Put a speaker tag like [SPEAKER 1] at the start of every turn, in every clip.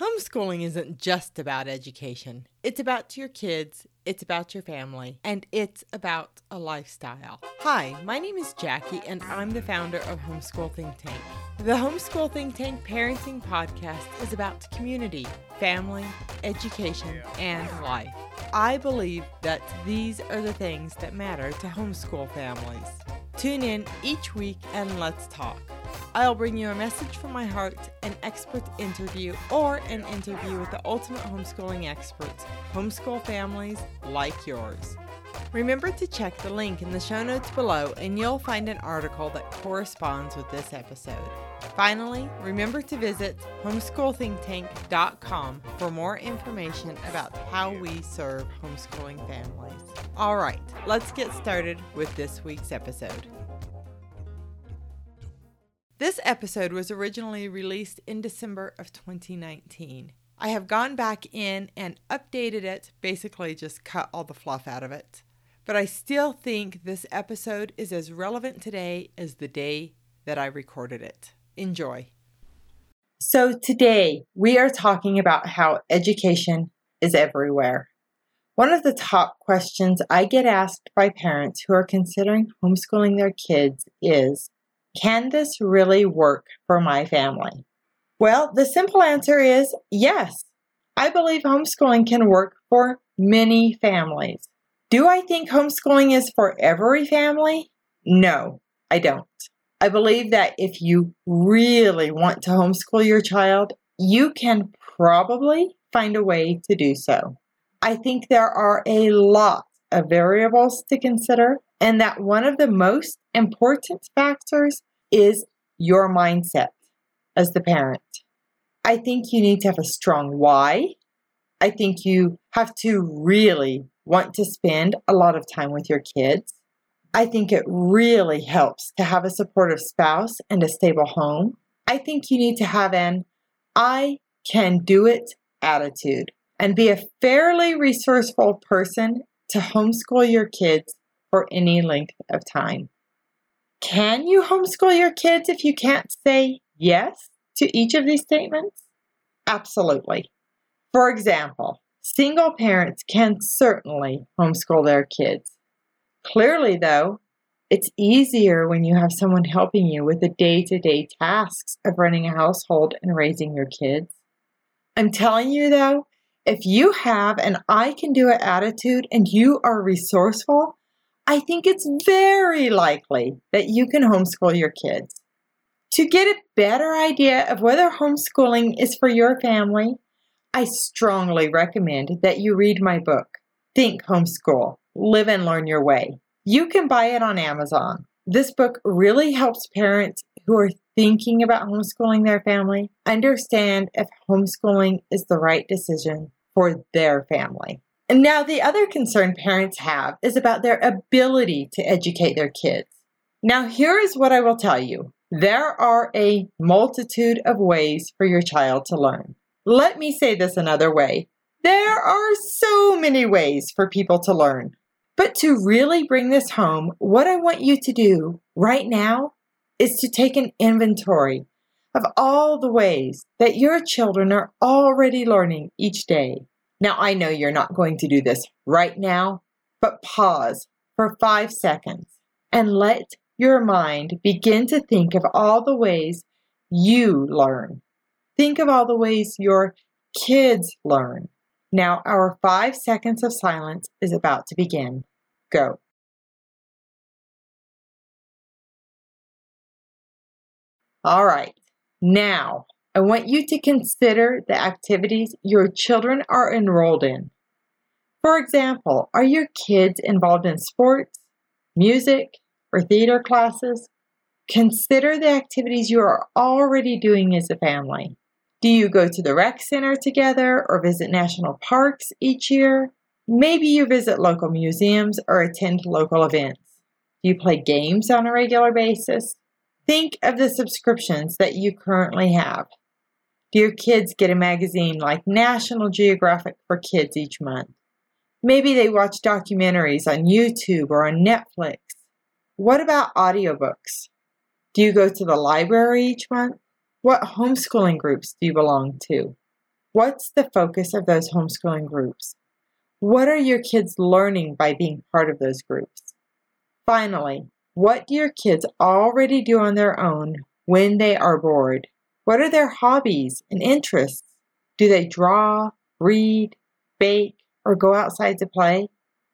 [SPEAKER 1] Homeschooling isn't just about education. It's about your kids, it's about your family, and it's about a lifestyle. Hi, my name is Jackie, and I'm the founder of Homeschool Think Tank. The Homeschool Think Tank Parenting Podcast is about community, family, education, and life. I believe that these are the things that matter to homeschool families. Tune in each week and let's talk. I'll bring you a message from my heart, an expert interview, or an interview with the ultimate homeschooling experts, homeschool families like yours. Remember to check the link in the show notes below and you'll find an article that corresponds with this episode. Finally, remember to visit homeschoolthinktank.com for more information about how we serve homeschooling families. All right, let's get started with this week's episode. This episode was originally released in December of 2019. I have gone back in and updated it, basically just cut all the fluff out of it. But I still think this episode is as relevant today as the day that I recorded it. Enjoy. So, today we are talking about how education is everywhere. One of the top questions I get asked by parents who are considering homeschooling their kids is can this really work for my family? Well, the simple answer is yes. I believe homeschooling can work for many families. Do I think homeschooling is for every family? No, I don't. I believe that if you really want to homeschool your child, you can probably find a way to do so. I think there are a lot of variables to consider, and that one of the most important factors is your mindset as the parent. I think you need to have a strong why. I think you have to really want to spend a lot of time with your kids. I think it really helps to have a supportive spouse and a stable home. I think you need to have an I can do it attitude and be a fairly resourceful person to homeschool your kids for any length of time. Can you homeschool your kids if you can't say yes to each of these statements? Absolutely. For example, single parents can certainly homeschool their kids. Clearly, though, it's easier when you have someone helping you with the day to day tasks of running a household and raising your kids. I'm telling you, though, if you have an I can do it attitude and you are resourceful, I think it's very likely that you can homeschool your kids. To get a better idea of whether homeschooling is for your family, I strongly recommend that you read my book, Think Homeschool Live and Learn Your Way. You can buy it on Amazon. This book really helps parents who are thinking about homeschooling their family understand if homeschooling is the right decision for their family. And now, the other concern parents have is about their ability to educate their kids. Now, here is what I will tell you there are a multitude of ways for your child to learn. Let me say this another way there are so many ways for people to learn. But to really bring this home, what I want you to do right now is to take an inventory of all the ways that your children are already learning each day. Now, I know you're not going to do this right now, but pause for five seconds and let your mind begin to think of all the ways you learn. Think of all the ways your kids learn. Now, our five seconds of silence is about to begin. Go. All right. Now, I want you to consider the activities your children are enrolled in. For example, are your kids involved in sports, music, or theater classes? Consider the activities you are already doing as a family. Do you go to the rec center together or visit national parks each year? Maybe you visit local museums or attend local events. Do you play games on a regular basis? Think of the subscriptions that you currently have. Do your kids get a magazine like National Geographic for Kids each month? Maybe they watch documentaries on YouTube or on Netflix. What about audiobooks? Do you go to the library each month? What homeschooling groups do you belong to? What's the focus of those homeschooling groups? What are your kids learning by being part of those groups? Finally, what do your kids already do on their own when they are bored? What are their hobbies and interests? Do they draw, read, bake, or go outside to play?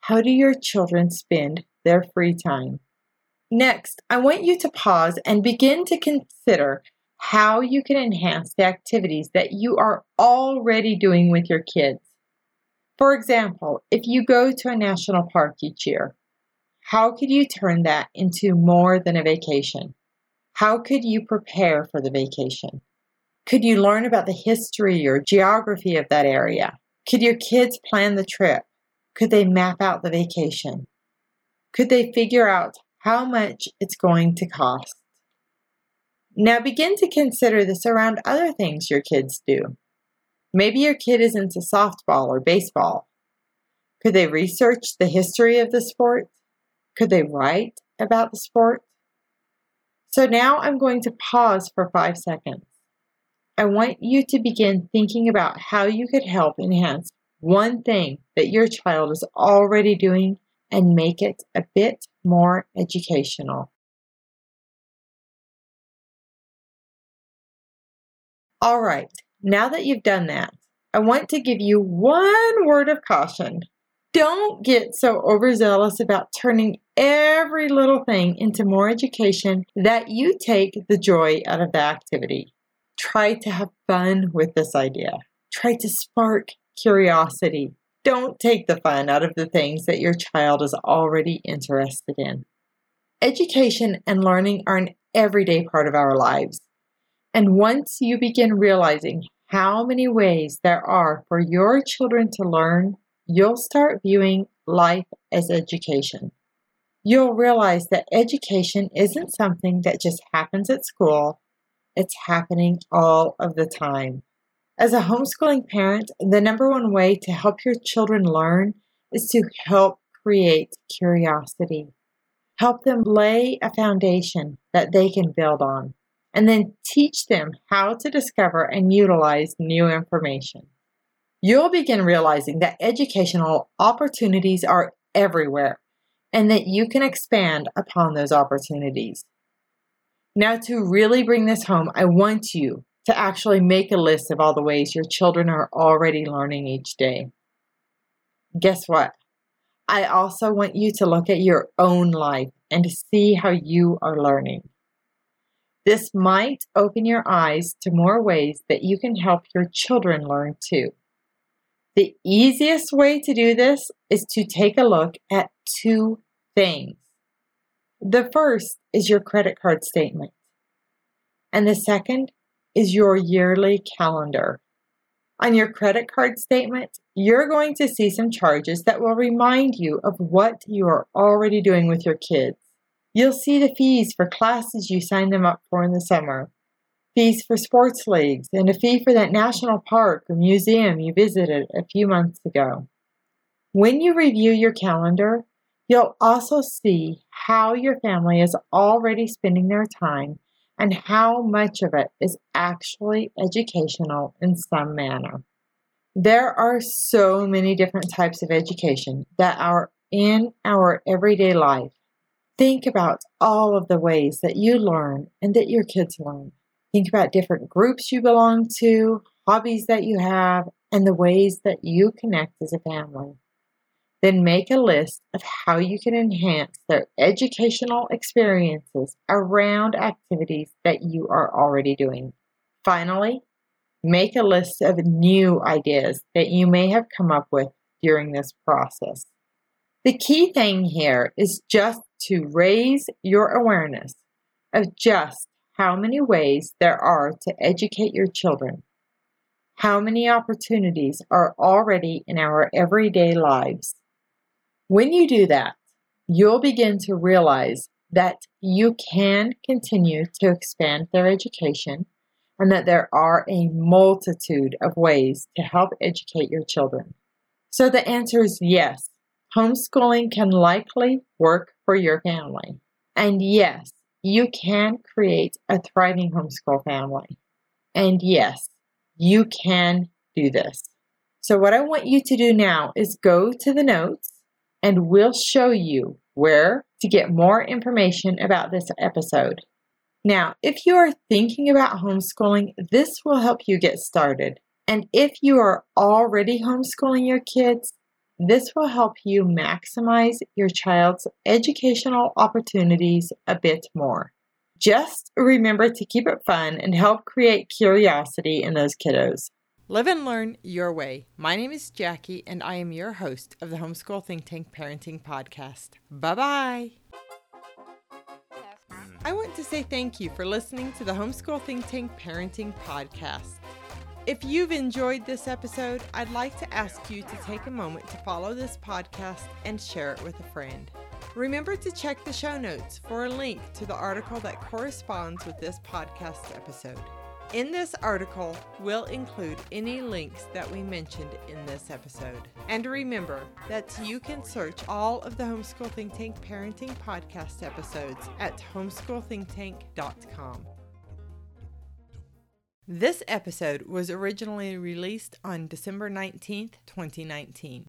[SPEAKER 1] How do your children spend their free time? Next, I want you to pause and begin to consider how you can enhance the activities that you are already doing with your kids. For example, if you go to a national park each year, how could you turn that into more than a vacation? How could you prepare for the vacation? Could you learn about the history or geography of that area? Could your kids plan the trip? Could they map out the vacation? Could they figure out how much it's going to cost? Now begin to consider this around other things your kids do. Maybe your kid is into softball or baseball. Could they research the history of the sport? Could they write about the sport? So now I'm going to pause for five seconds. I want you to begin thinking about how you could help enhance one thing that your child is already doing and make it a bit more educational. All right, now that you've done that, I want to give you one word of caution. Don't get so overzealous about turning every little thing into more education that you take the joy out of the activity. Try to have fun with this idea. Try to spark curiosity. Don't take the fun out of the things that your child is already interested in. Education and learning are an everyday part of our lives. And once you begin realizing how many ways there are for your children to learn, you'll start viewing life as education. You'll realize that education isn't something that just happens at school, it's happening all of the time. As a homeschooling parent, the number one way to help your children learn is to help create curiosity. Help them lay a foundation that they can build on, and then teach them how to discover and utilize new information you'll begin realizing that educational opportunities are everywhere and that you can expand upon those opportunities. Now, to really bring this home, I want you to actually make a list of all the ways your children are already learning each day. Guess what? I also want you to look at your own life and to see how you are learning. This might open your eyes to more ways that you can help your children learn too. The easiest way to do this is to take a look at two things. The first is your credit card statement, and the second is your yearly calendar. On your credit card statement, you're going to see some charges that will remind you of what you are already doing with your kids. You'll see the fees for classes you signed them up for in the summer, fees for sports leagues, and a fee for that national park or museum you visited a few months ago. When you review your calendar, you'll also see how your family is already spending their time and how much of it is actually educational in some manner. There are so many different types of education that are in our everyday life. Think about all of the ways that you learn and that your kids learn. Think about different groups you belong to, hobbies that you have, and the ways that you connect as a family. Then make a list of how you can enhance their educational experiences around activities that you are already doing. Finally, make a list of new ideas that you may have come up with during this process. The key thing here is just to raise your awareness of just how many ways there are to educate your children, how many opportunities are already in our everyday lives. When you do that, you'll begin to realize that you can continue to expand their education and that there are a multitude of ways to help educate your children. So the answer is yes, homeschooling can likely work for your family. And yes, you can create a thriving homeschool family. And yes, you can do this. So, what I want you to do now is go to the notes and we'll show you where to get more information about this episode. Now, if you are thinking about homeschooling, this will help you get started. And if you are already homeschooling your kids, this will help you maximize your child's educational opportunities a bit more. Just remember to keep it fun and help create curiosity in those kiddos. Live and learn your way. My name is Jackie, and I am your host of the Homeschool Think Tank Parenting Podcast. Bye bye. I want to say thank you for listening to the Homeschool Think Tank Parenting Podcast. If you've enjoyed this episode, I'd like to ask you to take a moment to follow this podcast and share it with a friend. Remember to check the show notes for a link to the article that corresponds with this podcast episode. In this article, we'll include any links that we mentioned in this episode. And remember that you can search all of the Homeschool Think Tank Parenting Podcast episodes at homeschoolthinktank.com. This episode was originally released on December 19th, 2019.